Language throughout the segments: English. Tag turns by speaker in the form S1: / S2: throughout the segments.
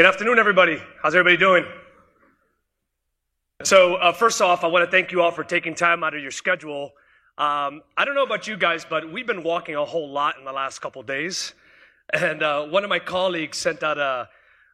S1: Good afternoon, everybody. How's everybody doing? So, uh, first off, I want to thank you all for taking time out of your schedule. Um, I don't know about you guys, but we've been walking a whole lot in the last couple days. And uh, one of my colleagues sent out a,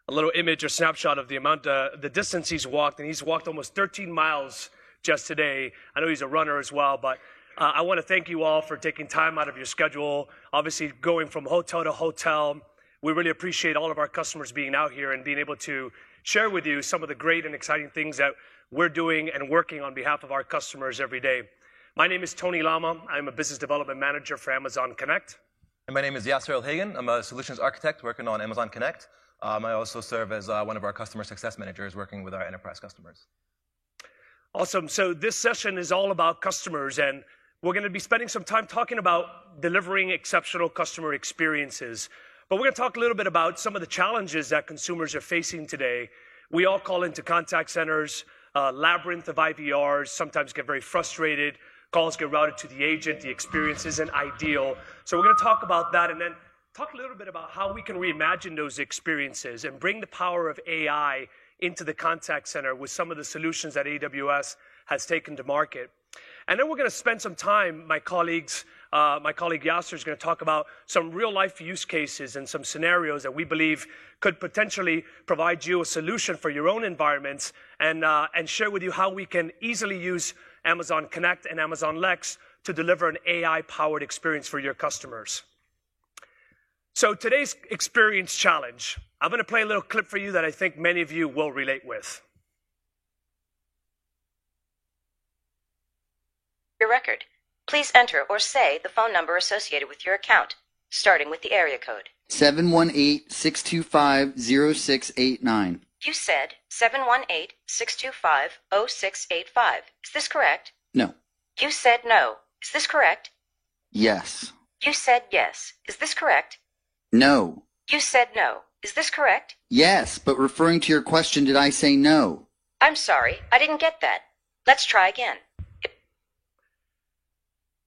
S1: a little image or snapshot of the amount, uh, the distance he's walked, and he's walked almost 13 miles just today. I know he's a runner as well, but uh, I want to thank you all for taking time out of your schedule. Obviously, going from hotel to hotel, we really appreciate all of our customers being out here and being able to share with you some of the great and exciting things that we're doing and working on behalf of our customers every day. My name is Tony Lama. I'm a business development manager for Amazon Connect.
S2: And my name is Yasser El-Hagan. I'm a solutions architect working on Amazon Connect. Um, I also serve as uh, one of our customer success managers working with our enterprise customers.
S1: Awesome. So this session is all about customers, and we're going to be spending some time talking about delivering exceptional customer experiences. But we're going to talk a little bit about some of the challenges that consumers are facing today. We all call into contact centers, uh, labyrinth of IVRs, sometimes get very frustrated. Calls get routed to the agent. The experience isn't ideal. So we're going to talk about that and then talk a little bit about how we can reimagine those experiences and bring the power of AI into the contact center with some of the solutions that AWS has taken to market. And then we're going to spend some time, my colleagues, uh, my colleague Yasser is going to talk about some real life use cases and some scenarios that we believe could potentially provide you a solution for your own environments and, uh, and share with you how we can easily use Amazon Connect and Amazon Lex to deliver an AI powered experience for your customers. So today's experience challenge, I'm going to play a little clip for you that I think many of you will relate with.
S3: Your record. Please enter or say the phone number associated with your account, starting with the area code.
S4: 718-625-0689.
S3: You said 718-625-0685. Is this correct?
S4: No.
S3: You said no. Is this correct?
S4: Yes.
S3: You said yes. Is this correct?
S4: No.
S3: You said no. Is this correct?
S4: Yes, but referring to your question, did I say no?
S3: I'm sorry. I didn't get that. Let's try again.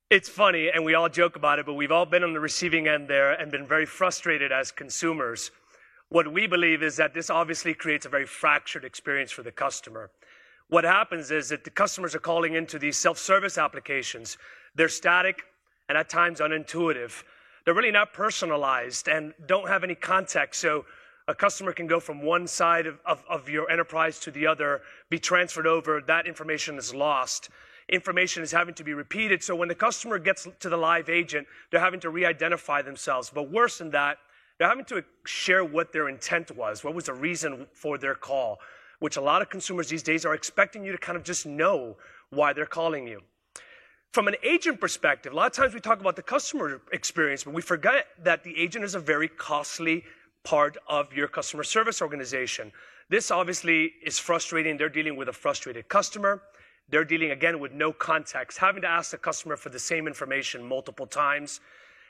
S1: It's funny, and we all joke about it, but we've all been on the receiving end there and been very frustrated as consumers. What we believe is that this obviously creates a very fractured experience for the customer. What happens is that the customers are calling into these self service applications. They're static and at times unintuitive. They're really not personalized and don't have any context. So a customer can go from one side of, of, of your enterprise to the other, be transferred over, that information is lost information is having to be repeated. So when the customer gets to the live agent, they're having to re-identify themselves. But worse than that, they're having to share what their intent was. What was the reason for their call? Which a lot of consumers these days are expecting you to kind of just know why they're calling you. From an agent perspective, a lot of times we talk about the customer experience, but we forget that the agent is a very costly part of your customer service organization. This obviously is frustrating. They're dealing with a frustrated customer. They're dealing again with no context, having to ask the customer for the same information multiple times.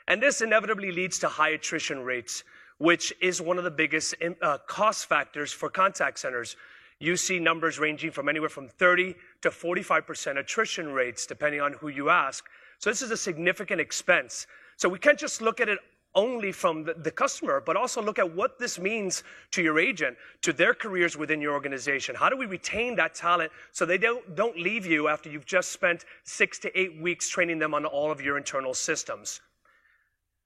S1: And this inevitably leads to high attrition rates, which is one of the biggest uh, cost factors for contact centers. You see numbers ranging from anywhere from 30 to 45% attrition rates, depending on who you ask. So this is a significant expense. So we can't just look at it only from the, the, customer, but also look at what this means to your agent, to their careers within your organization. How do we retain that talent so they don't, don't leave you after you've just spent six to eight weeks training them on all of your internal systems?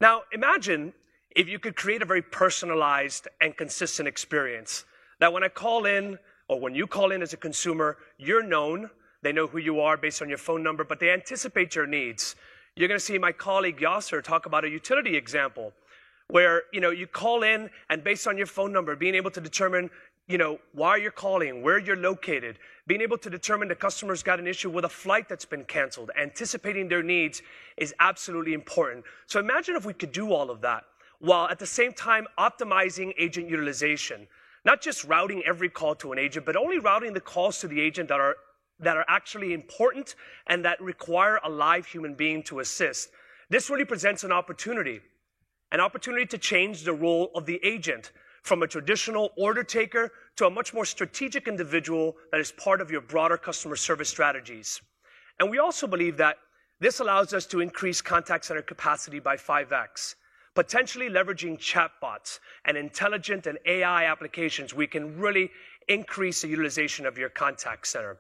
S1: Now, imagine if you could create a very personalized and consistent experience that when I call in or when you call in as a consumer, you're known. They know who you are based on your phone number, but they anticipate your needs. You're going to see my colleague Yasser talk about a utility example where, you know, you call in and based on your phone number, being able to determine, you know, why you're calling, where you're located, being able to determine the customer's got an issue with a flight that's been canceled, anticipating their needs is absolutely important. So imagine if we could do all of that while at the same time optimizing agent utilization. Not just routing every call to an agent, but only routing the calls to the agent that are that are actually important and that require a live human being to assist. This really presents an opportunity, an opportunity to change the role of the agent from a traditional order taker to a much more strategic individual that is part of your broader customer service strategies. And we also believe that this allows us to increase contact center capacity by 5x. Potentially leveraging chatbots and intelligent and AI applications, we can really increase the utilization of your contact center.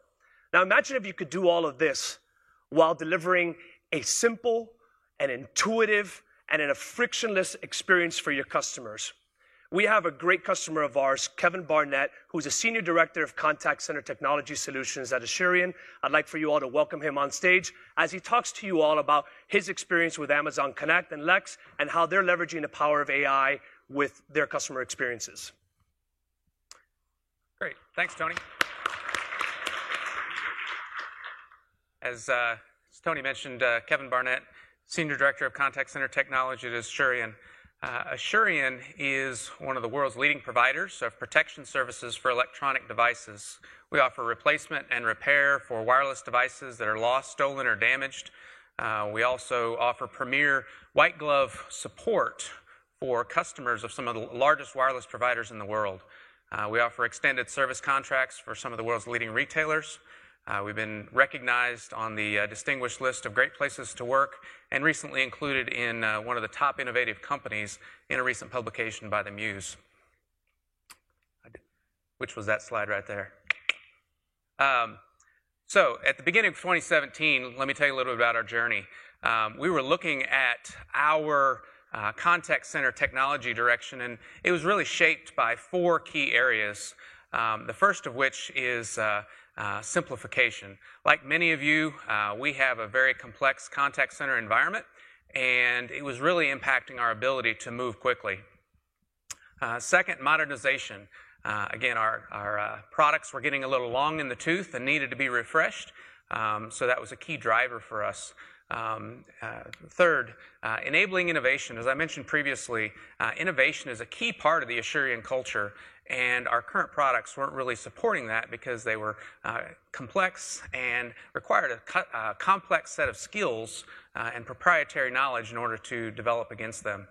S1: Now, imagine if you could do all of this while delivering a simple and intuitive and in a frictionless experience for your customers. We have a great customer of ours, Kevin Barnett, who's a Senior Director of Contact Center Technology Solutions at Asurion. I'd like for you all to welcome him on stage as he talks to you all about his experience with Amazon Connect and Lex and how they're leveraging the power of AI with their customer experiences.
S5: Great. Thanks, Tony. As, uh, as Tony mentioned, uh, Kevin Barnett, Senior Director of Contact Center Technology at Asurion. Uh, Asurion is one of the world's leading providers of protection services for electronic devices. We offer replacement and repair for wireless devices that are lost, stolen, or damaged. We also offer premier white glove support for customers of some of the largest wireless providers in the world. We offer extended service contracts for some of the world's leading retailers. Uh, we've been recognized on the uh, distinguished list of great places to work and recently included in uh, one of the top innovative companies in a recent publication by the Muse, which was that slide right there. Um, so, at the beginning of 2017, let me tell you a little bit about our journey. Um, we were looking at our uh, contact center technology direction, and it was really shaped by four key areas. Um, the first of which is uh, simplification. Like many of you, uh, we have a very complex contact center environment, and it was really impacting our ability to move quickly. Uh, second, modernization. Uh, again, our, our uh, products were getting a little long in the tooth and needed to be refreshed, um, so that was a key driver for us. Um, uh, third, uh, enabling innovation. As I mentioned previously, uh, innovation is a key part of the Asurion culture, and our current products weren't really supporting that because they were uh, complex and required a co- uh, complex set of skills uh, and proprietary knowledge in order to develop against them.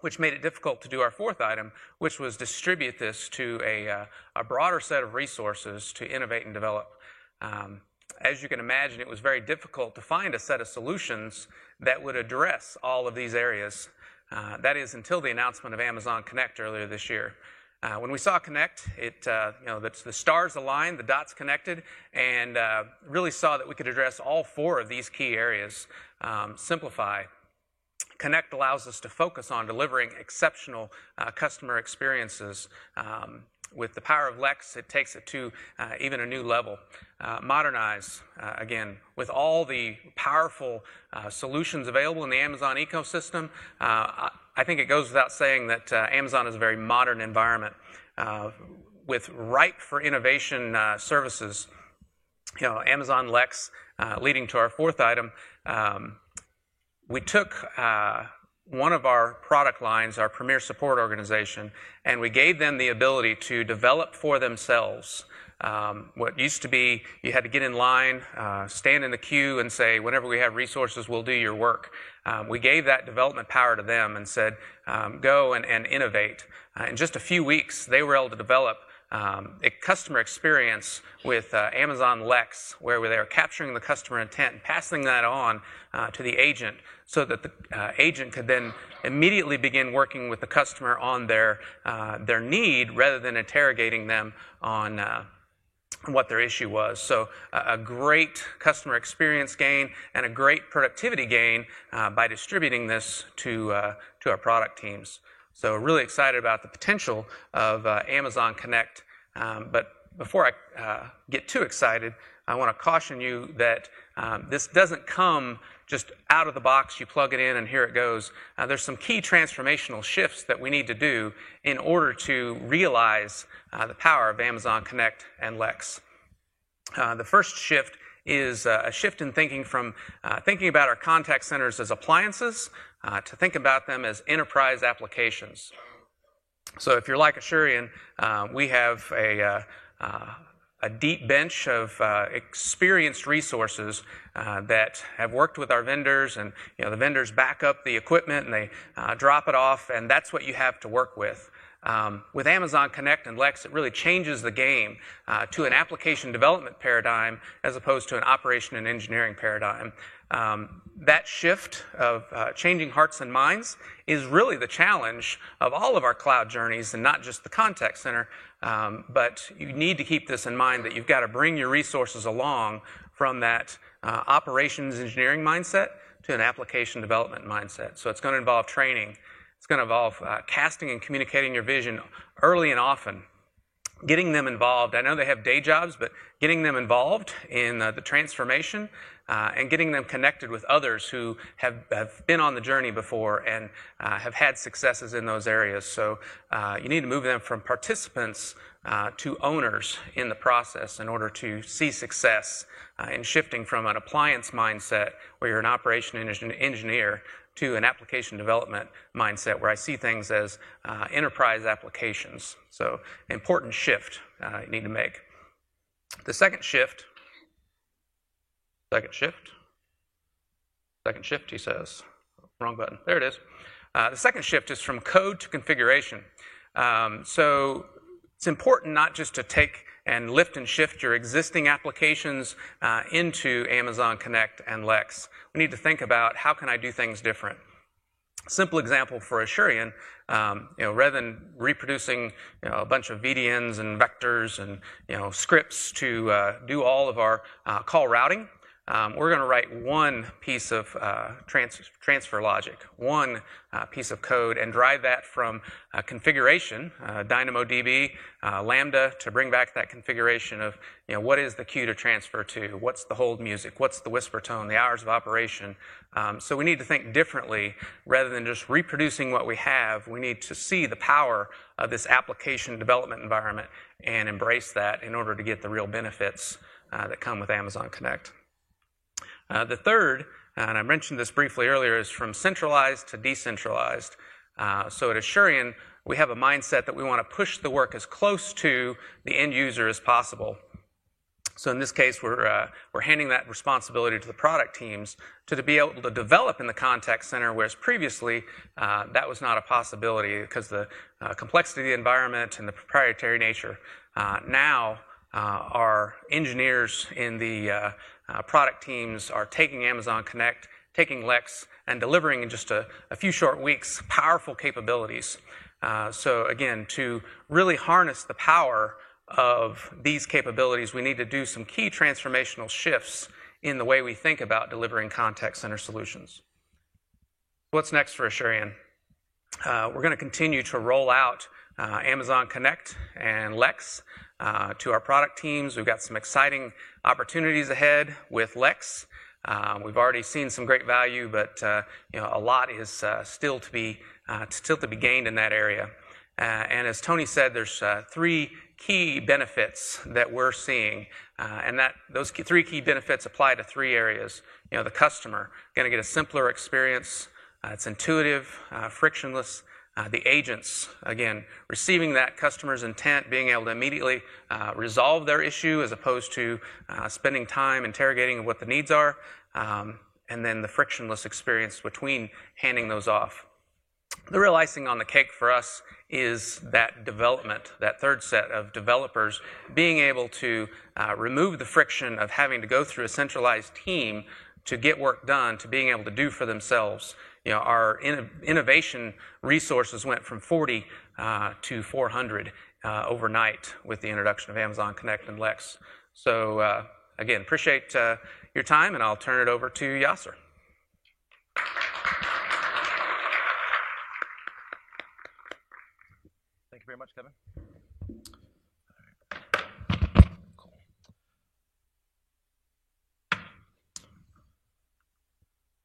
S5: Which made it difficult to do our fourth item, which was distribute this to a, uh, a broader set of resources to innovate and develop. Um, as you can imagine, it was very difficult to find a set of solutions that would address all of these areas. Uh, that is until the announcement of Amazon Connect earlier this year. Uh, when we saw Connect, it uh, you know the stars aligned, the dots connected, and uh, really saw that we could address all four of these key areas. Um, simplify. Connect allows us to focus on delivering exceptional uh, customer experiences. Um, with the power of Lex, it takes it to uh, even a new level. Uh, modernize, again, with all the powerful solutions available in the Amazon ecosystem, I think it goes without saying that uh, Amazon is a very modern environment uh, with ripe for innovation uh, services. You know, Amazon Lex, uh, leading to our fourth item. Um, we took uh, one of our product lines, our Premier Support Organization, and we gave them the ability to develop for themselves. Um, what used to be you had to get in line, uh, stand in the queue, and say, whenever we have resources, we'll do your work. Um, we gave that development power to them and said, um, go and, and innovate. Uh, in just a few weeks, they were able to develop um, a customer experience with uh, Amazon Lex, where they are capturing the customer intent and passing that on uh, to the agent so that the uh, agent could then immediately begin working with the customer on their, uh, their need rather than interrogating them on uh, what their issue was. So, a great customer experience gain and a great productivity gain uh, by distributing this to, uh, to our product teams. So, really excited about the potential of uh, Amazon Connect. Um, but before I uh, get too excited, I want to caution you that um, this doesn't come just out of the box, you plug it in, and here it goes. Uh, there's some key transformational shifts that we need to do in order to realize uh, the power of Amazon Connect and Lex. Uh, the first shift is uh, a shift in thinking from uh, thinking about our contact centers as appliances uh, to think about them as enterprise applications. So if you're like Asurion, we have a a deep bench of uh, experienced resources uh, that have worked with our vendors, and you know the vendors back up the equipment and they uh, drop it off, and that's what you have to work with. Um, with Amazon Connect and Lex, it really changes the game uh, to an application development paradigm as opposed to an operation and engineering paradigm. Um, that shift of uh, changing hearts and minds is really the challenge of all of our cloud journeys and not just the contact center. Um, but you need to keep this in mind that you've got to bring your resources along from that uh, operations engineering mindset to an application development mindset. So it's going to involve training. It's going to involve uh, casting and communicating your vision early and often. Getting them involved. I know they have day jobs, but getting them involved in uh, the transformation uh, and getting them connected with others who have, have been on the journey before and uh, have had successes in those areas. So uh, you need to move them from participants uh, to owners in the process in order to see success uh, in shifting from an appliance mindset where you're an operation engineer to an application development mindset where I see things as uh, enterprise applications. So, important shift you need to make. The second shift, second shift, second shift, he says. Wrong button. There it is. Uh, the second shift is from code to configuration. Um, so, it's important not just to take and lift and shift your existing applications uh, into Amazon Connect and Lex. We need to think about how can I do things different. Simple example for Asurion, um, you know, rather than reproducing you know, a bunch of VDNs and vectors and you know, scripts to uh, do all of our uh, call routing, um, we're going to write one piece of uh, trans- transfer logic, one uh, piece of code, and drive that from configuration, uh, DynamoDB, uh, Lambda, to bring back that configuration of you know what is the queue to transfer to, what's the hold music, what's the whisper tone, the hours of operation. Um, so we need to think differently rather than just reproducing what we have. We need to see the power of this application development environment and embrace that in order to get the real benefits uh, that come with Amazon Connect. Uh, the third, and I mentioned this briefly earlier, is from centralized to decentralized. Uh, so at Asurion, we have a mindset that we want to push the work as close to the end user as possible. So in this case, we're, uh, we're handing that responsibility to the product teams to, to, be able to develop in the contact center, whereas previously uh, that was not a possibility because the uh, complexity of the environment and the proprietary nature. Uh, now, uh, our engineers in the uh, product teams are taking Amazon Connect, taking Lex, and delivering in just a, a few short weeks powerful capabilities. Uh, so, again, to really harness the power of these capabilities, we need to do some key transformational shifts in the way we think about delivering contact center solutions. What's next for Asurion? Uh, we're going to continue to roll out uh, Amazon Connect and Lex to our product teams. We've got some exciting opportunities ahead with Lex. Uh, we've already seen some great value, but uh, you know a lot is uh, still to be uh, gained in that area. Uh, and as Tony said, there's three key benefits that we're seeing, and those three key benefits apply to three areas. You know, the customer going to get a simpler experience. it's intuitive, frictionless, uh, the agents, again, receiving that customer's intent, being able to immediately uh, resolve their issue as opposed to uh, spending time interrogating what the needs are, um, and then the frictionless experience between handing those off. The real icing on the cake for us is that development, that third set of developers being able to uh, remove the friction of having to go through a centralized team to get work done, to being able to do for themselves you know, our in, innovation resources went from 40 uh, to 400 uh, overnight with the introduction of Amazon Connect and Lex. So uh, again, appreciate uh, your time, and I'll turn it over to Yasser.
S2: Thank you very much, Kevin.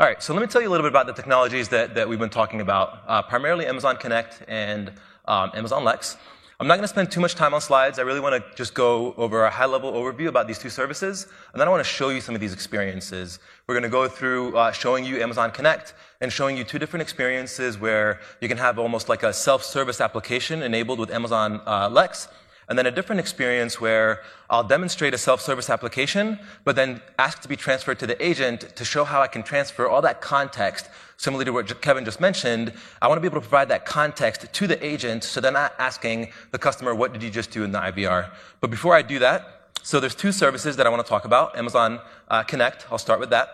S2: All right, so let me tell you a little bit about the technologies that, that we've been talking about, uh, primarily Amazon Connect and um, Amazon Lex. I'm not going to spend too much time on slides. I really want to just go over a high-level overview about these two services, and then I want to show you some of these experiences. We're going to go through uh, showing you Amazon Connect and showing you two different experiences where you can have almost like a self-service application enabled with Amazon uh, Lex, and then a different experience where I'll demonstrate a self-service application, but then ask to be transferred to the agent to show how I can transfer all that context, similarly to what Kevin just mentioned. I want to be able to provide that context to the agent so they're not asking the customer, what did you just do in the IVR? But before I do that, so there's two services that I want to talk about. Amazon uh, Connect, I'll start with that.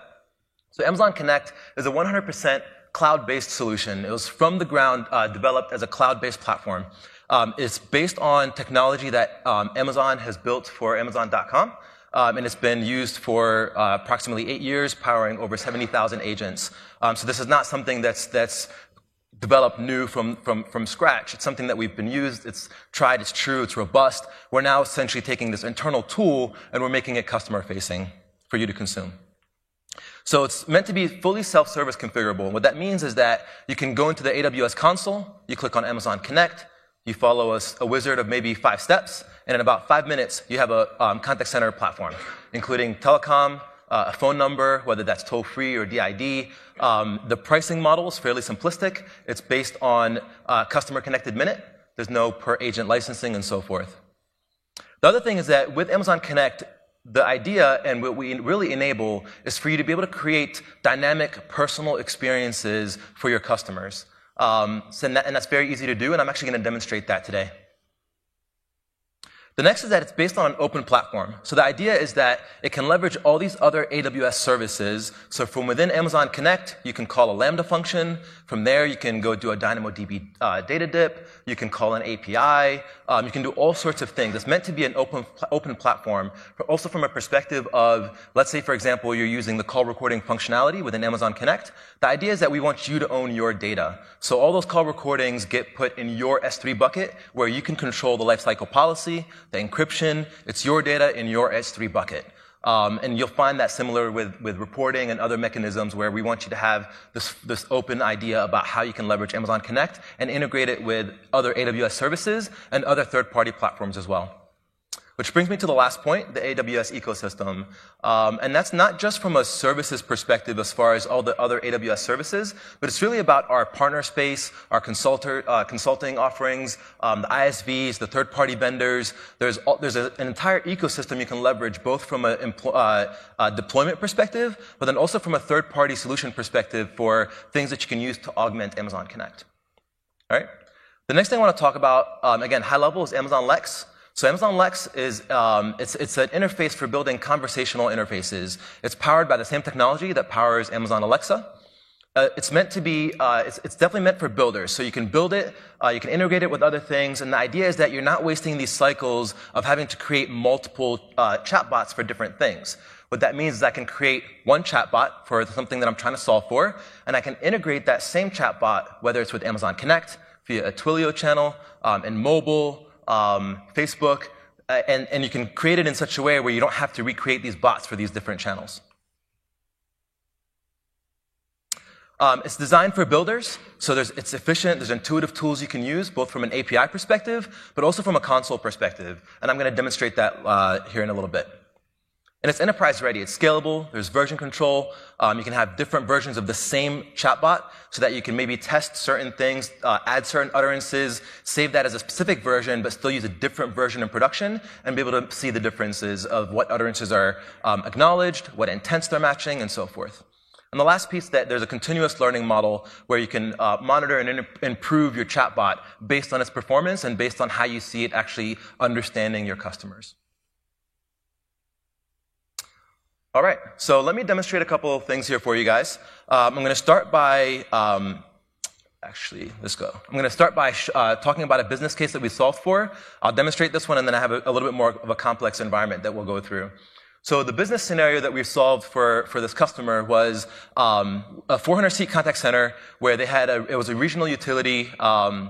S2: So Amazon Connect is a 100% cloud-based solution. It was from the ground uh, developed as a cloud-based platform. Um, it's based on technology that um, Amazon has built for Amazon.com, um, and it's been used for uh, approximately eight years, powering over 70,000 agents. Um, so this is not something that's that's developed new from, from, from scratch. It's something that we've been used, it's tried, it's true, it's robust. We're now essentially taking this internal tool and we're making it customer facing for you to consume. So it's meant to be fully self-service configurable. And what that means is that you can go into the AWS console, you click on Amazon Connect, you follow a, a wizard of maybe five steps, and in about five minutes, you have a um, contact center platform, including telecom, uh, a phone number, whether that's toll free or DID. Um, the pricing model is fairly simplistic. It's based on uh, customer connected minute. There's no per agent licensing and so forth. The other thing is that with Amazon Connect, the idea and what we really enable is for you to be able to create dynamic personal experiences for your customers. Um, so that, and that's very easy to do, and I'm actually going to demonstrate that today. The next is that it's based on an open platform. So the idea is that it can leverage all these other AWS services. So from within Amazon Connect, you can call a Lambda function. From there, you can go do a DynamoDB uh, data dip. You can call an API. Um, you can do all sorts of things. It's meant to be an open, open platform, also from a perspective of, let's say, for example, you're using the call recording functionality within Amazon Connect. The idea is that we want you to own your data. So all those call recordings get put in your S3 bucket where you can control the lifecycle policy, the encryption, it's your data in your S3 bucket. Um, and you'll find that similar with, with reporting and other mechanisms where we want you to have this, this open idea about how you can leverage Amazon Connect and integrate it with other AWS services and other third-party platforms as well. Which brings me to the last point, the AWS ecosystem. Um, and that's not just from a services perspective as far as all the other AWS services, but it's really about our partner space, our uh, consulting offerings, um, the ISVs, the third-party vendors. There's, all, there's a, an entire ecosystem you can leverage both from a uh, deployment perspective, but then also from a third-party solution perspective for things that you can use to augment Amazon Connect. All right? The next thing I want to talk about, um, again, high level, is Amazon Lex. So Amazon Lex is um, it's, it's an interface for building conversational interfaces. It's powered by the same technology that powers Amazon Alexa. Uh, it's meant to be, uh, it's, it's, definitely meant for builders. So you can build it, uh, you can integrate it with other things, and the idea is that you're not wasting these cycles of having to create multiple uh, chatbots for different things. What that means is I can create one chatbot for something that I'm trying to solve for, and I can integrate that same chatbot, whether it's with Amazon Connect, via a Twilio channel, um, in mobile, um, Facebook, uh, and, and you can create it in such a way where you don't have to recreate these bots for these different channels. Um, it's designed for builders, so it's efficient. There's intuitive tools you can use, both from an API perspective, but also from a console perspective. And I'm going to demonstrate that uh, here in a little bit. And it's enterprise ready. It's scalable. There's version control. Um, you can have different versions of the same chatbot so that you can maybe test certain things, uh, add certain utterances, save that as a specific version, but still use a different version in production and be able to see the differences of what utterances are um, acknowledged, what intents they're matching, and so forth. And the last piece that there's a continuous learning model where you can uh, monitor and improve your chatbot based on its performance and based on how you see it actually understanding your customers. All right, so let me demonstrate a couple of things here for you guys. Um, I'm going to start by, um, actually, let's go. I'm going to start by uh, talking about a business case that we solved for. I'll demonstrate this one, and then I have a, a, little bit more of a complex environment that we'll go through. So the business scenario that we solved for, for this customer was um, a 400 seat contact center where they had a, it was a regional utility um,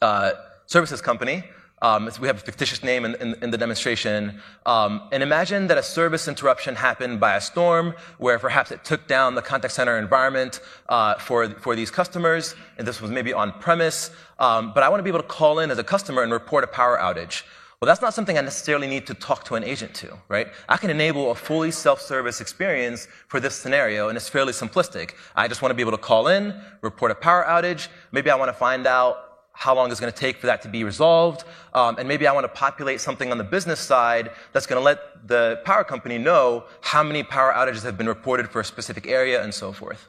S2: uh, services company um, we have a fictitious name in, in, in the demonstration. Um, and imagine that a service interruption happened by a storm where perhaps it took down the contact center environment uh, for, for these customers. And this was maybe on premise. Um, but I want to be able to call in as a customer and report a power outage. Well, that's not something I necessarily need to talk to an agent to, right? I can enable a fully self-service experience for this scenario, and it's fairly simplistic. I just want to be able to call in, report a power outage. Maybe I want to find out how long it's going to take for that to be resolved, um, and maybe I want to populate something on the business side that's going to let the power company know how many power outages have been reported for a specific area and so forth.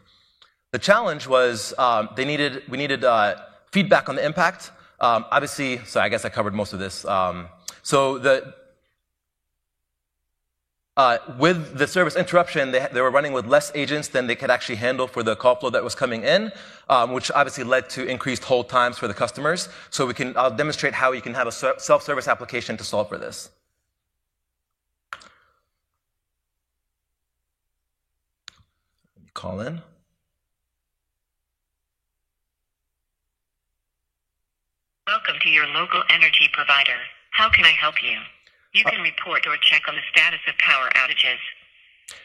S2: The challenge was um, they needed we needed uh, feedback on the impact. Um, obviously, so I guess I covered most of this. Um, so the uh, with the service interruption, they, they, were running with less agents than they could actually handle for the call flow that was coming in, um, which obviously led to increased hold times for the customers. So we can, I'll demonstrate how you can have a self-service application to solve for this. Call in.
S6: Welcome to your local energy provider. How can I help you? You can report or check on the status of power outages.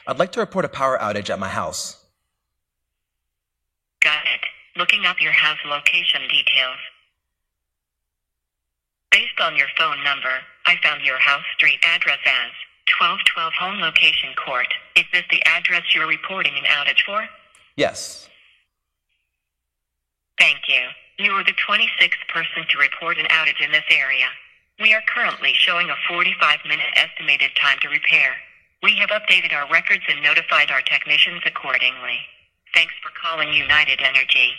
S2: I'd like to report a power outage at my house.
S6: Got it. Looking up your house location details. Based on your phone number, I found your house street address as 1212 Home Location Court. Is this the address you're reporting an outage for?
S2: Yes.
S6: Thank you. You are the 26th person to report an outage in this area. We are currently showing a 45 minute estimated time to repair. We have updated our records and notified our technicians accordingly. Thanks for calling United Energy.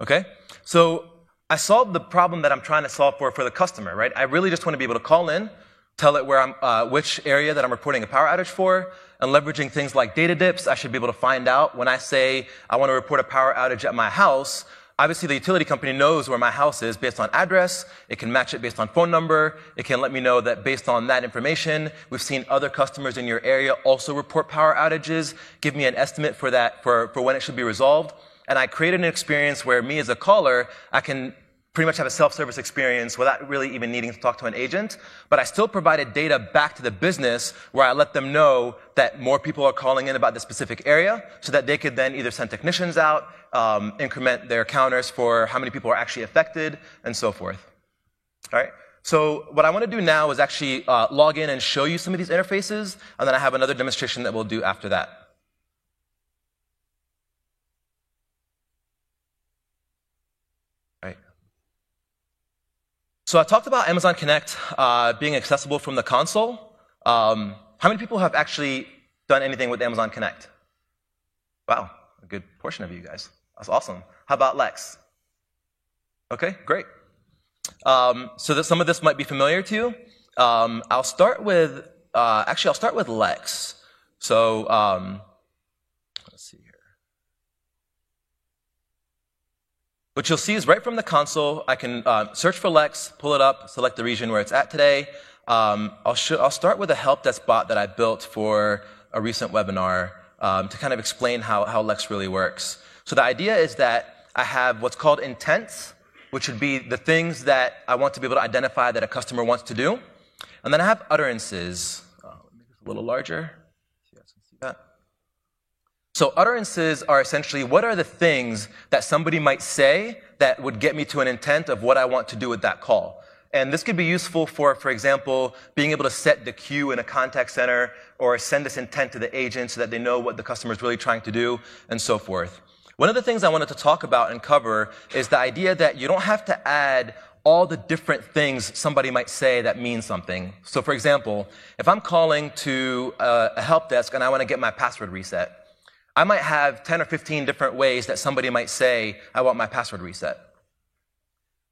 S2: Okay, so I solved the problem that I'm trying to solve for for the customer, right? I really just want to be able to call in, tell it where I'm, uh, which area that I'm reporting a power outage for, and leveraging things like data dips, I should be able to find out when I say I want to report a power outage at my house, Obviously, the utility company knows where my house is based on address. It can match it based on phone number. It can let me know that based on that information, we've seen other customers in your area also report power outages. Give me an estimate for that, for, for when it should be resolved. And I created an experience where me as a caller, I can pretty much have a self-service experience without really even needing to talk to an agent. But I still provided data back to the business where I let them know that more people are calling in about the specific area so that they could then either send technicians out, um, increment their counters for how many people are actually affected, and so forth. All right. So what I want to do now is actually uh, log in and show you some of these interfaces, and then I have another demonstration that we'll do after that. So I talked about Amazon Connect uh, being accessible from the console. Um, how many people have actually done anything with Amazon Connect? Wow, a good portion of you guys. That's awesome. How about Lex? Okay, great. Um, so that some of this might be familiar to you. Um, I'll start with, uh, actually, I'll start with Lex. So um, What you'll see is right from the console, I can uh, search for Lex, pull it up, select the region where it's at today. Um, I'll, I'll, start with a help desk bot that I built for a recent webinar um, to kind of explain how, how Lex really works. So the idea is that I have what's called intents, which would be the things that I want to be able to identify that a customer wants to do. And then I have utterances. Uh, make this a little larger. So utterances are essentially what are the things that somebody might say that would get me to an intent of what I want to do with that call. And this could be useful for, for example, being able to set the queue in a contact center or send this intent to the agent so that they know what the customer is really trying to do and so forth. One of the things I wanted to talk about and cover is the idea that you don't have to add all the different things somebody might say that mean something. So for example, if I'm calling to a, a help desk and I want to get my password reset, I might have 10 or 15 different ways that somebody might say, I want my password reset.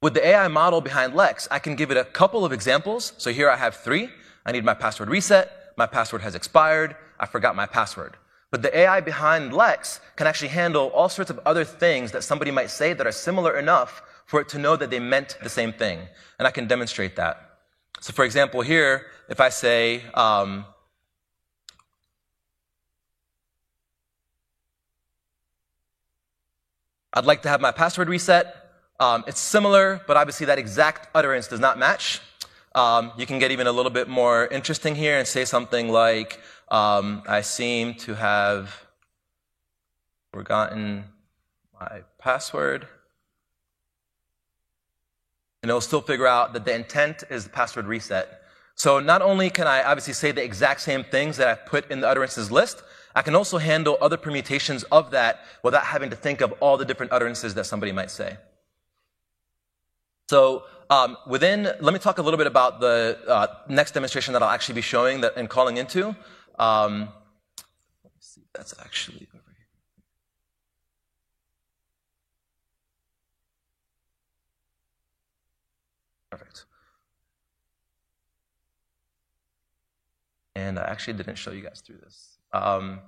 S2: With the AI model behind Lex, I can give it a couple of examples. So here I have three. I need my password reset. My password has expired. I forgot my password. But the AI behind Lex can actually handle all sorts of other things that somebody might say that are similar enough for it to know that they meant the same thing. And I can demonstrate that. So for example, here, if I say, um, I'd like to have my password reset. Um, it's similar, but obviously that exact utterance does not match. Um, you can get even a little bit more interesting here and say something like, um, I seem to have forgotten my password. And it'll still figure out that the intent is the password reset. So not only can I obviously say the exact same things that I've put in the utterances list, I can also handle other permutations of that without having to think of all the different utterances that somebody might say. So um, within, let me talk a little bit about the uh, next demonstration that I'll actually be showing that, and calling into. Um, let me see, that's actually over here. Perfect. And I actually didn't show you guys through this. Um,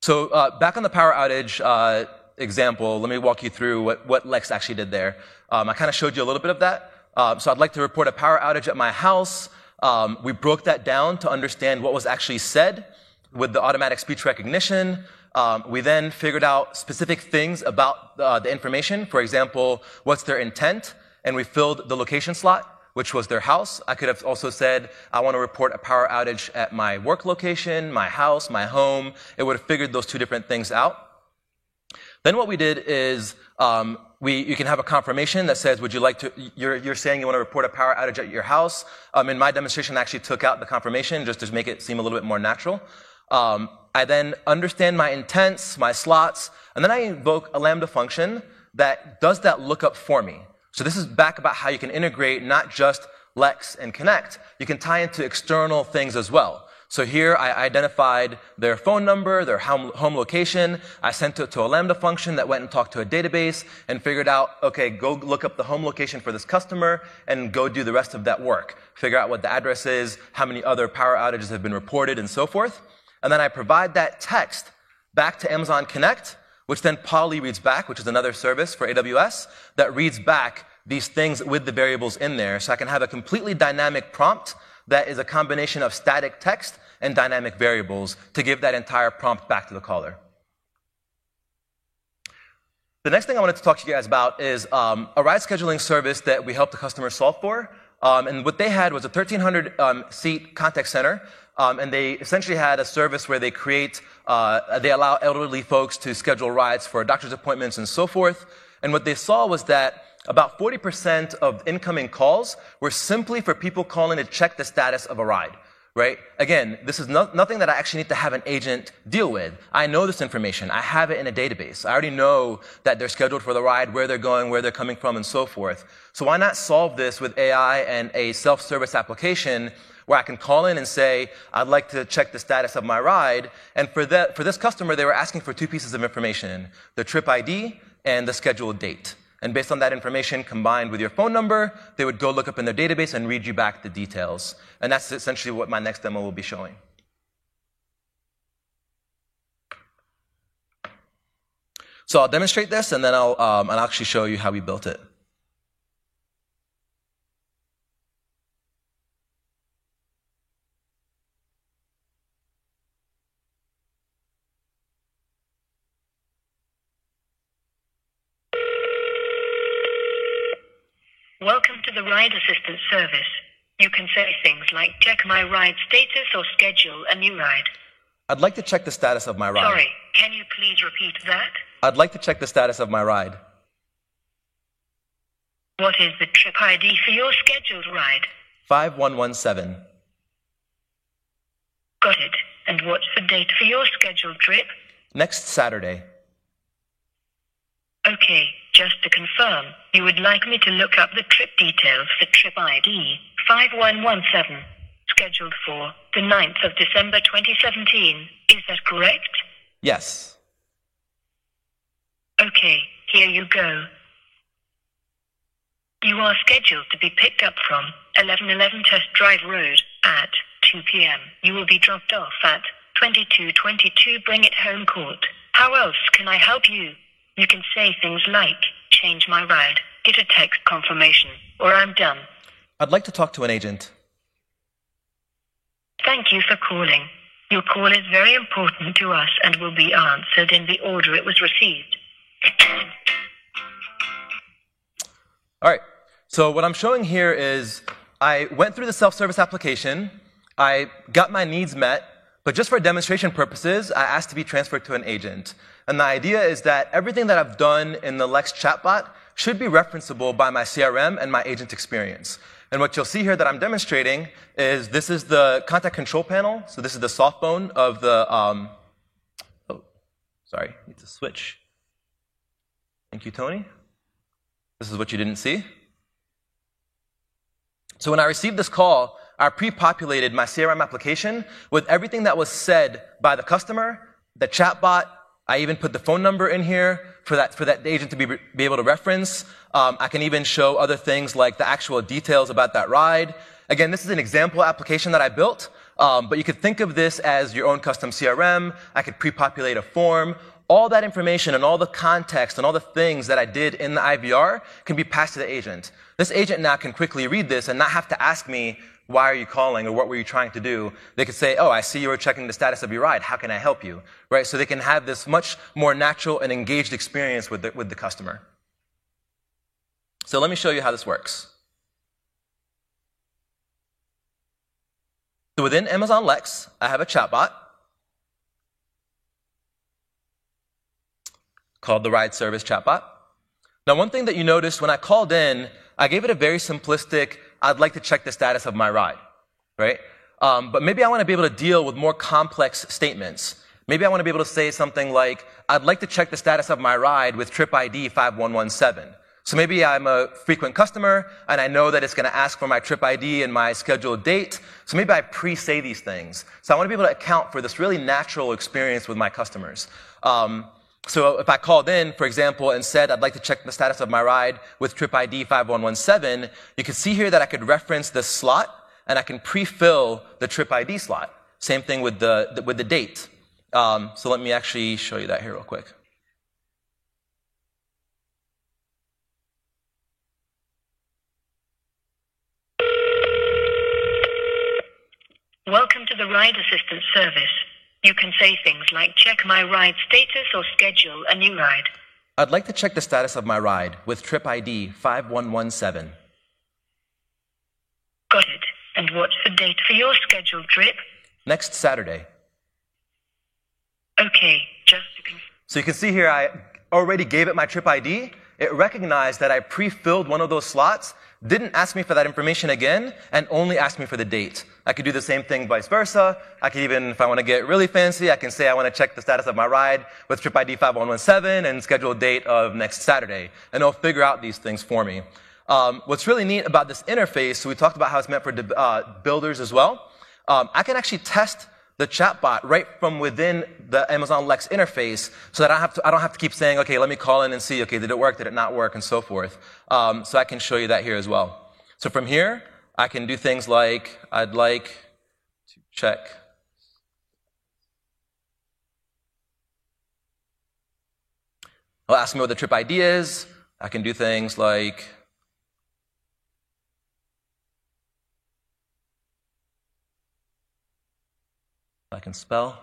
S2: so uh, back on the power outage, uh, example, let me walk you through what, what Lex actually did there. Um, I kind of showed you a little bit of that. Um, so I'd like to report a power outage at my house. Um, we broke that down to understand what was actually said with the automatic speech recognition. Um, we then figured out specific things about uh, the information. For example, what's their intent? And we filled the location slot which was their house. I could have also said, I want to report a power outage at my work location, my house, my home. It would have figured those two different things out. Then what we did is um, we, you can have a confirmation that says, would you like to, you're, you're saying you want to report a power outage at your house. Um, in my demonstration, I actually took out the confirmation just to make it seem a little bit more natural. Um, I then understand my intents, my slots, and then I invoke a Lambda function that does that lookup for me. So this is back about how you can integrate not just Lex and Connect, you can tie into external things as well. So here I identified their phone number, their home location. I sent it to a Lambda function that went and talked to a database and figured out, okay, go look up the home location for this customer and go do the rest of that work. Figure out what the address is, how many other power outages have been reported and so forth. And then I provide that text back to Amazon Connect, which then Polly reads back, which is another service for AWS that reads back these things with the variables in there. So I can have a completely dynamic prompt that is a combination of static text and dynamic variables to give that entire prompt back to the caller. The next thing I wanted to talk to you guys about is um, a ride scheduling service that we helped the customer solve for. Um, and what they had was a 1,300 um, seat contact center, um, and they essentially had a service where they create, uh, they allow elderly folks to schedule rides for doctor's appointments and so forth. And what they saw was that about 40% of incoming calls were simply for people calling to check the status of a ride, right? Again, this is no, nothing that I actually need to have an agent deal with. I know this information. I have it in a database. I already know that they're scheduled for the ride, where they're going, where they're coming from, and so forth. So why not solve this with AI and a self-service application where I can call in and say, I'd like to check the status of my ride. And for, that, for this customer, they were asking for two pieces of information, the trip ID and the scheduled date. And based on that information combined with your phone number, they would go look up in their database and read you back the details. And that's essentially what my next demo will be showing. So I'll demonstrate this and then I'll, um, I'll actually show you how we built it.
S6: Welcome to the Ride Assistance Service. You can say things like check my ride status or schedule a new ride.
S2: I'd like to check the status of my ride.
S6: Sorry, can you please repeat that?
S2: I'd like to check the status of my ride.
S6: What is the trip ID for your scheduled ride?
S2: 5117.
S6: Got it. And what's the date for your scheduled trip?
S2: Next Saturday.
S6: Okay, just to confirm, you would like me to look up the trip details for trip ID 5117, scheduled for the 9th of December 2017. Is that correct?
S2: Yes.
S6: Okay, here you go. You are scheduled to be picked up from 1111 Test Drive Road at 2 p.m. You will be dropped off at 2222 Bring It Home Court. How else can I help you? You can say things like, change my ride, get a text confirmation, or I'm done.
S2: I'd like to talk to an agent.
S6: Thank you for calling. Your call is very important to us and will be answered in the order it was received.
S2: All right. So what I'm showing here is I went through the self-service application. I got my needs met, but just for demonstration purposes, I asked to be transferred to an agent. And the idea is that everything that I've done in the Lex chatbot should be referenceable by my CRM and my agent experience. And what you'll see here that I'm demonstrating is this is the contact control panel. So this is the softphone of the, um, oh, sorry, need to switch. Thank you, Tony. This is what you didn't see. So when I received this call, I pre-populated my CRM application with everything that was said by the customer, the chatbot. I even put the phone number in here for that, for that agent to be, be able to reference. Um, I can even show other things like the actual details about that ride. Again, this is an example application that I built, um, but you could think of this as your own custom CRM. I could pre-populate a form. All that information and all the context and all the things that I did in the IVR can be passed to the agent. This agent now can quickly read this and not have to ask me, why are you calling or what were you trying to do? They could say, oh, I see you were checking the status of your ride. How can I help you? Right? So they can have this much more natural and engaged experience with the, with the customer. So let me show you how this works. So within Amazon Lex, I have a chatbot called the Ride Service Chatbot. Now, one thing that you noticed when I called in, I gave it a very simplistic, I'd like to check the status of my ride, right? Um, but maybe I want to be able to deal with more complex statements. Maybe I want to be able to say something like, I'd like to check the status of my ride with trip ID 5117. So maybe I'm a frequent customer and I know that it's going to ask for my trip ID and my scheduled date. So maybe I pre-say these things. So I want to be able to account for this really natural experience with my customers. Um, so if I called in, for example, and said I'd like to check the status of my ride with trip ID 5117, you can see here that I could reference the slot and I can pre-fill the trip ID slot. Same thing with the, with the date. Um, so let me actually show you that here real quick.
S6: Welcome to the Ride Assistance Service. You can say things like check my ride status or schedule a new ride.
S2: I'd like to check the status of my ride with trip ID 5117.
S6: Got it. And what's the date for your scheduled trip?
S2: Next Saturday.
S6: Okay, just.
S2: So you can see here I already gave it my trip ID. It recognized that I pre-filled one of those slots didn't ask me for that information again, and only asked me for the date. I could do the same thing vice versa. I could even, if I want to get really fancy, I can say I want to check the status of my ride with trip ID 5117 and schedule a date of next Saturday. And it'll figure out these things for me. Um, what's really neat about this interface, so we talked about how it's meant for uh, builders as well. Um, I can actually test the chatbot right from within the Amazon Lex interface so that I, have to, I don't have to keep saying, okay, let me call in and see, okay, did it work, did it not work, and so forth. Um, so I can show you that here as well. So from here, I can do things like, I'd like to check I'll ask me what the trip ID is. I can do things like I can spell.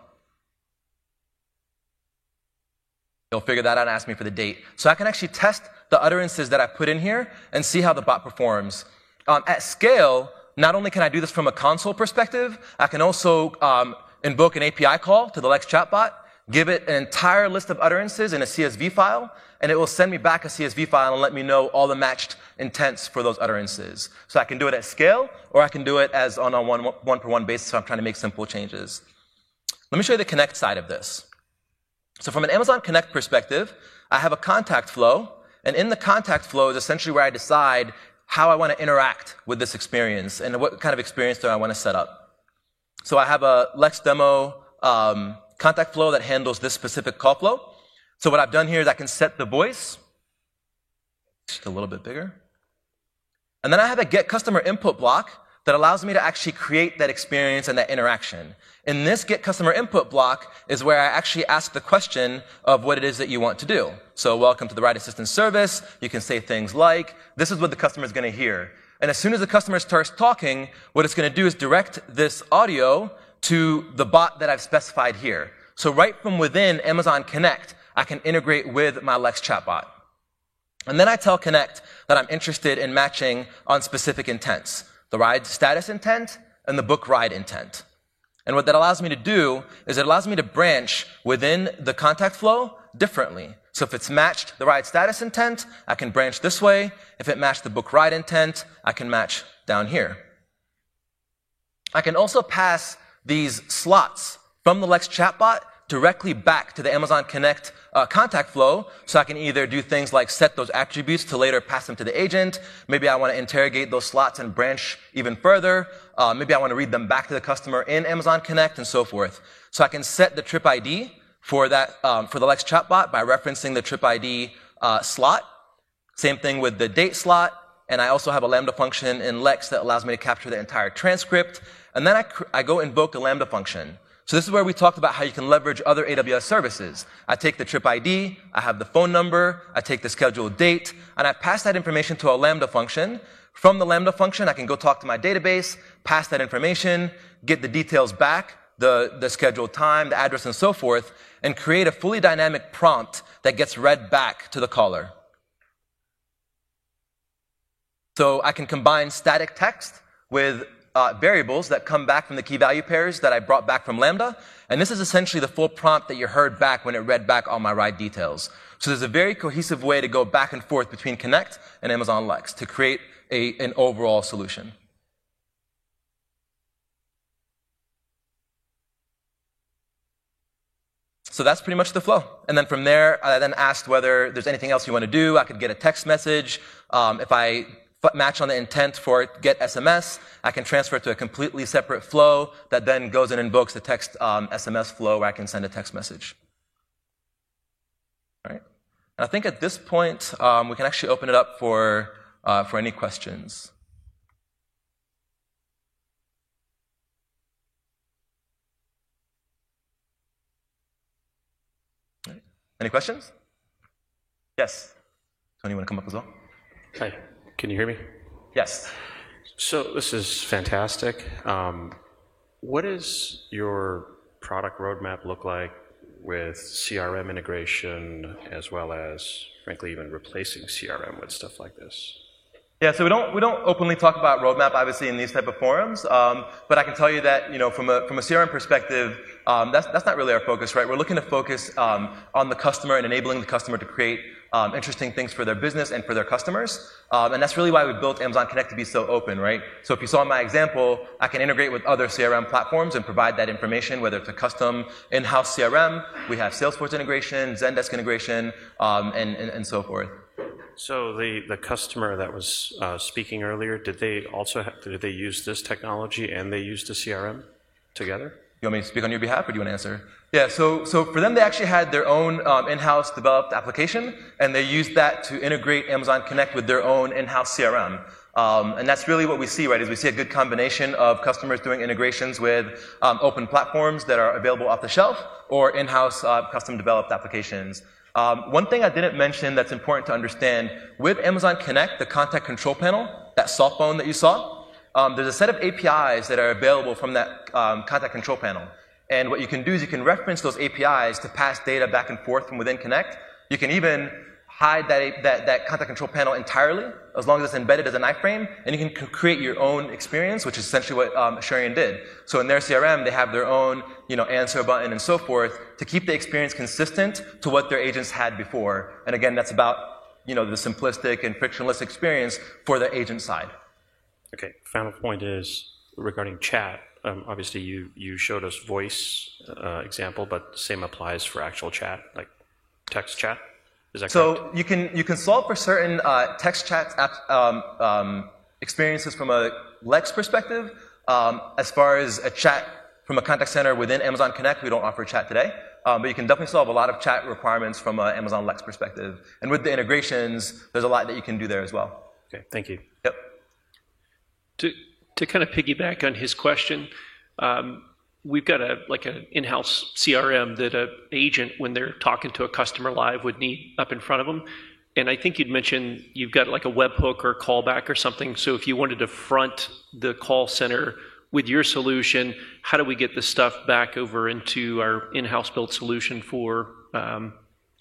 S2: It'll figure that out and ask me for the date. So I can actually test the utterances that I put in here and see how the bot performs. Um, at scale, not only can I do this from a console perspective, I can also um, invoke an API call to the Lex chatbot, give it an entire list of utterances in a CSV file, and it will send me back a CSV file and let me know all the matched intents for those utterances. So I can do it at scale, or I can do it as on a one, one per one basis if I'm trying to make simple changes. Let me show you the Connect side of this. So from an Amazon Connect perspective, I have a contact flow, and in the contact flow is essentially where I decide how I want to interact with this experience and what kind of experience do I want to set up. So I have a Lex demo um, contact flow that handles this specific call flow. So what I've done here is I can set the voice just a little bit bigger. And then I have a get customer input block that allows me to actually create that experience and that interaction. In this get customer input block is where I actually ask the question of what it is that you want to do. So welcome to the Ride Assistance service. You can say things like, this is what the customer is going to hear. And as soon as the customer starts talking, what it's going to do is direct this audio to the bot that I've specified here. So right from within Amazon Connect, I can integrate with my Lex chatbot. And then I tell Connect that I'm interested in matching on specific intents the ride status intent and the book ride intent. And what that allows me to do is it allows me to branch within the contact flow differently. So if it's matched the ride status intent, I can branch this way. If it matched the book ride intent, I can match down here. I can also pass these slots from the Lex chatbot directly back to the Amazon Connect uh, contact flow. So I can either do things like set those attributes to later pass them to the agent. Maybe I want to interrogate those slots and branch even further. Uh, maybe I want to read them back to the customer in Amazon Connect and so forth. So I can set the trip ID for that um, for the Lex chatbot by referencing the trip ID uh, slot. Same thing with the date slot. And I also have a Lambda function in Lex that allows me to capture the entire transcript. And then I, I go invoke a Lambda function. So this is where we talked about how you can leverage other AWS services. I take the trip ID, I have the phone number, I take the scheduled date, and I pass that information to a Lambda function. From the Lambda function, I can go talk to my database, pass that information, get the details back, the, the scheduled time, the address, and so forth, and create a fully dynamic prompt that gets read back to the caller. So I can combine static text with uh, variables that come back from the key value pairs that I brought back from Lambda. And this is essentially the full prompt that you heard back when it read back all my ride details. So there's a very cohesive way to go back and forth between Connect and Amazon Lex to create a, an overall solution. So that's pretty much the flow. And then from there, I then asked whether there's anything else you want to do. I could get a text message. Um, if I match on the intent for get SMS, I can transfer it to a completely separate flow that then goes and invokes the text um, SMS flow where I can send a text message. All right. And I think at this point, um, we can actually open it up for, uh, for any questions. Any questions? Yes. Tony, you want to come up as well?
S7: Hi. Can you hear me?
S2: Yes.
S7: So this is fantastic. Um, what does your product roadmap look like with CRM integration as well as, frankly, even replacing CRM with stuff like this?
S2: Yeah, so we don't we don't openly talk about roadmap, obviously, in these type of forums. Um, but I can tell you that you know from a from a CRM perspective, um, that's that's not really our focus, right? We're looking to focus um, on the customer and enabling the customer to create um, interesting things for their business and for their customers. Um, and that's really why we built Amazon Connect to be so open, right? So if you saw my example, I can integrate with other CRM platforms and provide that information, whether it's a custom in-house CRM, we have Salesforce integration, Zendesk integration, um, and, and, and, so forth.
S7: So the, the customer that was uh, speaking earlier, did they also have, did they use this technology and they used the CRM together?
S2: You want me to speak on your behalf, or do you want to answer? Yeah, so, so for them, they actually had their own um, in-house developed application, and they used that to integrate Amazon Connect with their own in-house CRM. Um, and that's really what we see, right, is we see a good combination of customers doing integrations with um, open platforms that are available off the shelf or in-house uh, custom developed applications. Um, one thing I didn't mention that's important to understand, with Amazon Connect, the contact control panel, that softphone that you saw, um, there's a set of APIs that are available from that um, contact control panel. And what you can do is you can reference those APIs to pass data back and forth from within Connect. You can even hide that, that, that contact control panel entirely, as long as it's embedded as an iframe, and you can create your own experience, which is essentially what um, did. So in their CRM, they have their own, you know, answer button and so forth to keep the experience consistent to what their agents had before. And again, that's about, you know, the simplistic and frictionless experience for the agent side.
S7: Okay, final point is regarding chat. Um, obviously, you, you showed us voice uh, example, but same applies for actual chat, like text chat. Is that
S2: so
S7: correct?
S2: you can you can solve for certain uh, text chat um, um, experiences from a Lex perspective. Um, as far as a chat from a contact center within Amazon Connect, we don't offer chat today. Um, but you can definitely solve a lot of chat requirements from an Amazon Lex perspective. And with the integrations, there's a lot that you can do there as well.
S7: Okay, thank you.
S2: Yep.
S8: To, to kind of piggyback on his question, um, we've got a like an in-house CRM that a agent, when they're talking to a customer live, would need up in front of them. And I think you'd mentioned you've got like a webhook or callback or something. So if you wanted to front the call center with your solution, how do we get the stuff back over into our in-house built solution for um,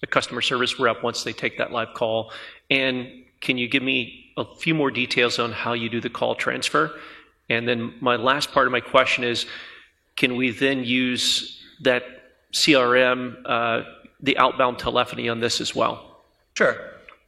S8: a customer service rep once they take that live call? And can you give me a few more details on how you do the call transfer. And then my last part of my question is, can we then use that CRM, uh, the outbound telephony on this as well?
S2: Sure.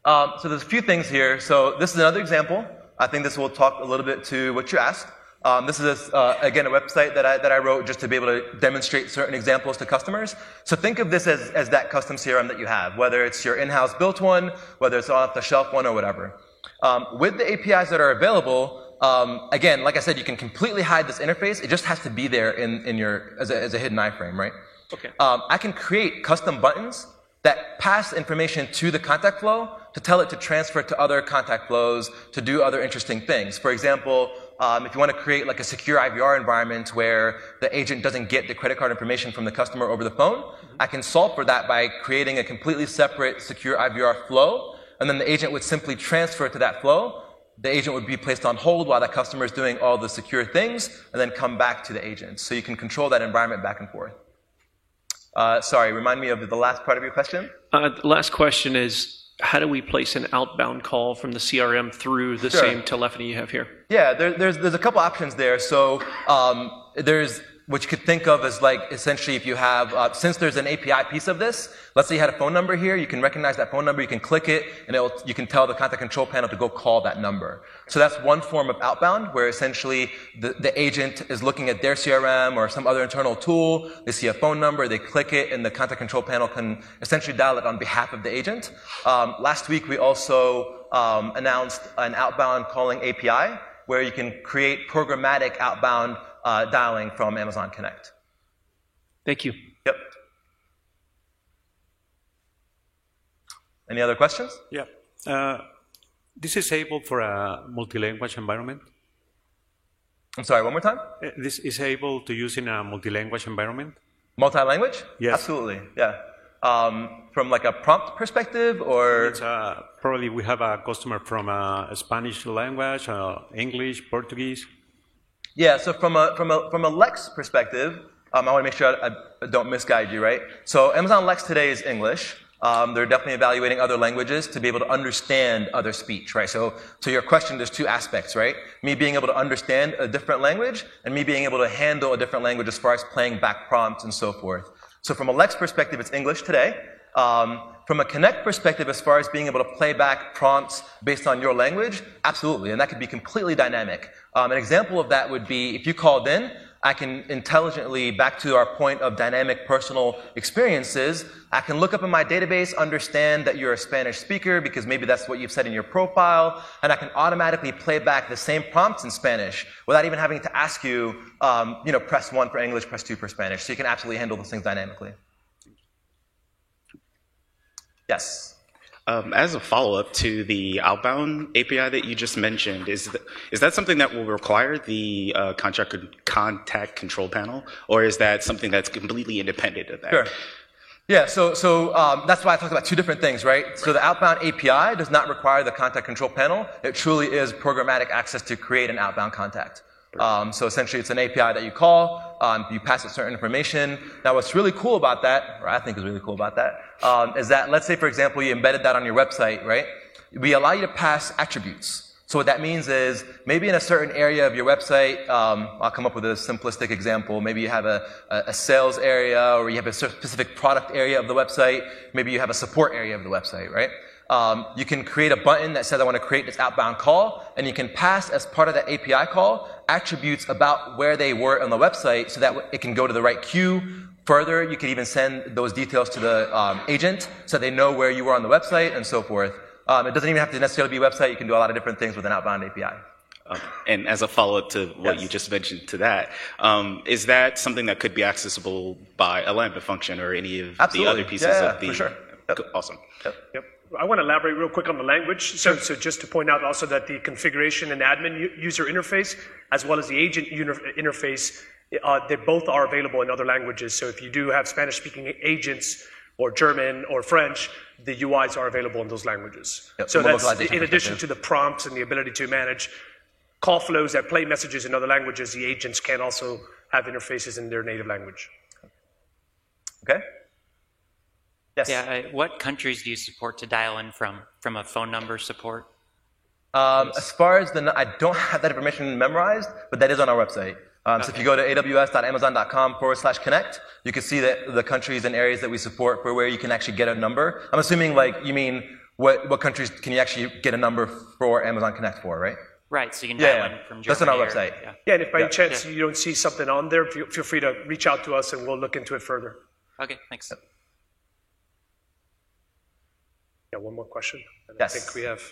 S2: Um, so there's a few things here. So this is another example. I think this will talk a little bit to what you asked. Um, this is, uh, again, a website that I, that I wrote just to be able to demonstrate certain examples to customers. So think of this as, as that custom CRM that you have, whether it's your in-house built one, whether it's off the shelf one or whatever. Um, with the APIs that are available, um, again, like I said, you can completely hide this interface. It just has to be there in, in your, as a, as a hidden iframe, right?
S8: Okay.
S2: Um, I can create custom buttons that pass information to the contact flow to tell it to transfer to other contact flows to do other interesting things. For example, um, if you want to create like a secure IVR environment where the agent doesn't get the credit card information from the customer over the phone, I can solve for that by creating a completely separate secure IVR flow, and then the agent would simply transfer to that flow. The agent would be placed on hold while the customer is doing all the secure things, and then come back to the agent. So you can control that environment back and forth. Uh, sorry, remind me of the last part of your question.
S8: Uh, the last question is how do we place an outbound call from the CRM through the
S2: Sure.
S8: same telephony you have here?
S2: Yeah, there, there's there's a couple options there. So um, there's what you could think of as like essentially if you have uh, since there's an API piece of this. Let's say you had a phone number here, you can recognize that phone number, you can click it, and it'll, you can tell the contact control panel to go call that number. So that's one form of outbound where essentially the, the agent is looking at their CRM or some other internal tool. They see a phone number, they click it, and the contact control panel can essentially dial it on behalf of the agent. Um, last week we also um, announced an outbound calling API where you can create programmatic outbound uh, dialing from Amazon Connect.
S8: Thank you.
S2: Yep. Any other questions?
S9: Yeah. Uh, this is able for a multi-language environment.
S2: I'm sorry, one more time?
S9: Uh, This is able to use in a multi-language environment.
S2: Multi-language?
S9: Yes.
S2: Absolutely, yeah. Um, from like a prompt perspective or?
S9: It's uh, probably we have a customer from uh, Spanish language, uh, English, Portuguese.
S2: Yeah, so from a, from a, from a Lex perspective, um, I want to make sure I, I don't misguide you, right? So Amazon Lex today is English. Um, they're definitely evaluating other languages to be able to understand other speech, right? So, to your question, there's two aspects, right? Me being able to understand a different language and me being able to handle a different language as far as playing back prompts and so forth. So from a Lex perspective, it's English today. Um, from a Connect perspective, as far as being able to play back prompts based on your language, absolutely, and that could be completely dynamic. Um, an example of that would be if you called in, I can intelligently, back to our point of dynamic personal experiences, I can look up in my database, understand that you're a Spanish speaker because maybe that's what you've said in your profile, and I can automatically play back the same prompts in Spanish without even having to ask you, um, you know, press one for English, press two for Spanish. So you can absolutely handle those things dynamically. Yes.
S10: Um, as a follow-up to the outbound API that you just mentioned, is is that something that will require the uh, contract con- contact control panel, or is that something that's completely independent of that?
S2: Sure. Yeah, so, so um, that's why I talked about two different things, right? So the outbound API does not require the contact control panel. It truly is programmatic access to create an outbound contact. Um, so essentially, it's an API that you call, um, you pass it certain information. Now, what's really cool about that, or I think is really cool about that, um, is that let's say, for example, you embedded that on your website, right? We allow you to pass attributes. So what that means is maybe in a certain area of your website, um, I'll come up with a simplistic example. Maybe you have a, a, sales area, or you have a specific product area of the website. Maybe you have a support area of the website, right? Um, you can create a button that says I want to create this outbound call, and you can pass as part of that API call attributes about where they were on the website, so that it can go to the right queue. Further, you can even send those details to the um, agent, so they know where you were on the website, and so forth. Um, it doesn't even have to necessarily be a website. You can do a lot of different things with an outbound API.
S10: Um, and as a follow-up to what
S2: Yes.
S10: you just mentioned to that, um, is that something that could be accessible by a Lambda function or any of
S2: Absolutely.
S10: the other pieces
S2: Yeah,
S10: of the?
S2: for sure. Yep.
S10: Awesome.
S1: Yep. I want to elaborate real quick on the language. So, so just to point out also that the configuration and admin u- user interface, as well as the agent uni- interface, uh, they both are available in other languages. So if you do have Spanish-speaking agents or German or French, the UIs are available in those languages.
S2: Yep,
S1: so that's in addition to the prompts and the ability to manage call flows that play messages in other languages. The agents can also have interfaces in their native language.
S2: Okay? Yes.
S11: Yeah, uh, what countries do you support to dial in from? From a phone number support?
S2: Um, as far as the, I don't have that information memorized, but that is on our website. Um, So if you go to aws.amazon.com forward slash connect, you can see that the countries and areas that we support for where you can actually get a number. I'm assuming like you mean what, what countries can you actually get a number for Amazon Connect for, right?
S11: Right, so you can
S2: Yeah,
S11: dial
S2: yeah.
S11: in from Germany.
S2: That's on our
S11: or-
S2: website.
S11: yeah.
S1: Yeah, and if by
S2: Yeah.
S1: chance you don't see something on there, feel, feel free to reach out to us and we'll look into it further.
S11: Okay, thanks.
S1: Yeah, one more question. And
S2: Yes.
S1: I think we have.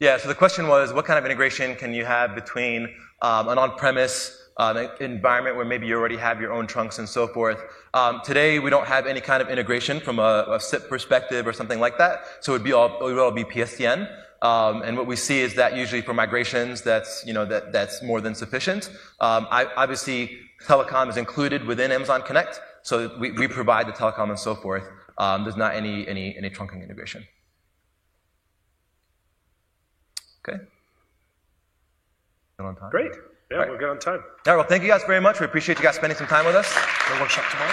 S2: Yeah, so the question was, what kind of integration can you have between um, an on-premise um, environment where maybe you already have your own trunks and so forth? Um, today, we don't have any kind of integration from a, a SIP perspective or something like that, so it would be all, it would all be PSTN. Um, and what we see is that usually for migrations, that's, you know, that, that's more than sufficient. Um, I, obviously, telecom is included within Amazon Connect, so we, we provide the telecom and so forth. Um, there's not any, any, any trunking integration. Okay.
S1: Great. Yeah,
S2: All right.
S1: we're good on time.
S2: All right, well, thank you guys very much. We appreciate you guys spending some time with us.
S1: The workshop tomorrow?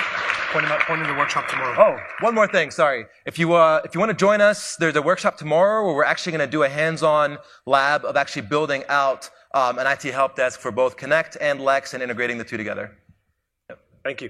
S1: Pointing out, pointing the workshop tomorrow.
S2: Oh, one more thing. Sorry. If you uh, if you want to join us, there's a workshop tomorrow where we're actually going to do a hands-on lab of actually building out um, an IT help desk for both Connect and Lex and integrating the two together. Yep.
S1: Thank you.